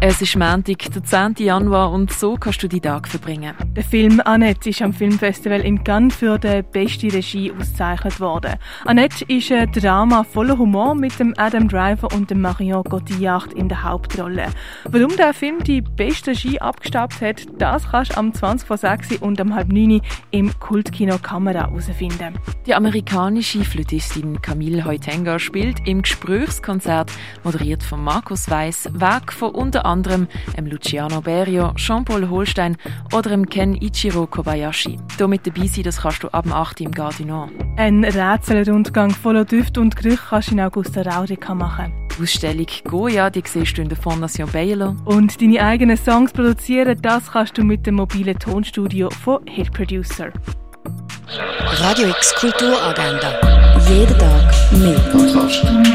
Es ist Montag, der 10. Januar und so kannst du die Tag verbringen. Der Film Annette ist am Filmfestival in Cannes für die beste Regie ausgezeichnet worden. Annette ist ein Drama voller Humor mit dem Adam Driver und dem Marion Cotillard in der Hauptrolle. Warum der Film die beste Regie abgestaubt hat, das kannst du am 20 vor 6 und am halb 9 im Kultkino Kamera herausfinden. Die amerikanische Flötistin Camille Heutenger spielt im Gesprächskonzert, moderiert von Markus Weiss, Werk von unter anderem em Luciano Berio, Jean-Paul Holstein oder em Ken Ichiro Kobayashi. Hier mit dabei sein, das kannst du ab dem 8. im Gardinor. Ein Rätselrundgang voller Düfte und Gerüche kannst du in Augusta Raurica machen. Die Ausstellung Goya, die siehst du in der Fondation Baylor. Und deine eigenen Songs produzieren, das kannst du mit dem mobilen Tonstudio von Hit Producer. Radio X Kulturagenda. Jeden Tag mehr.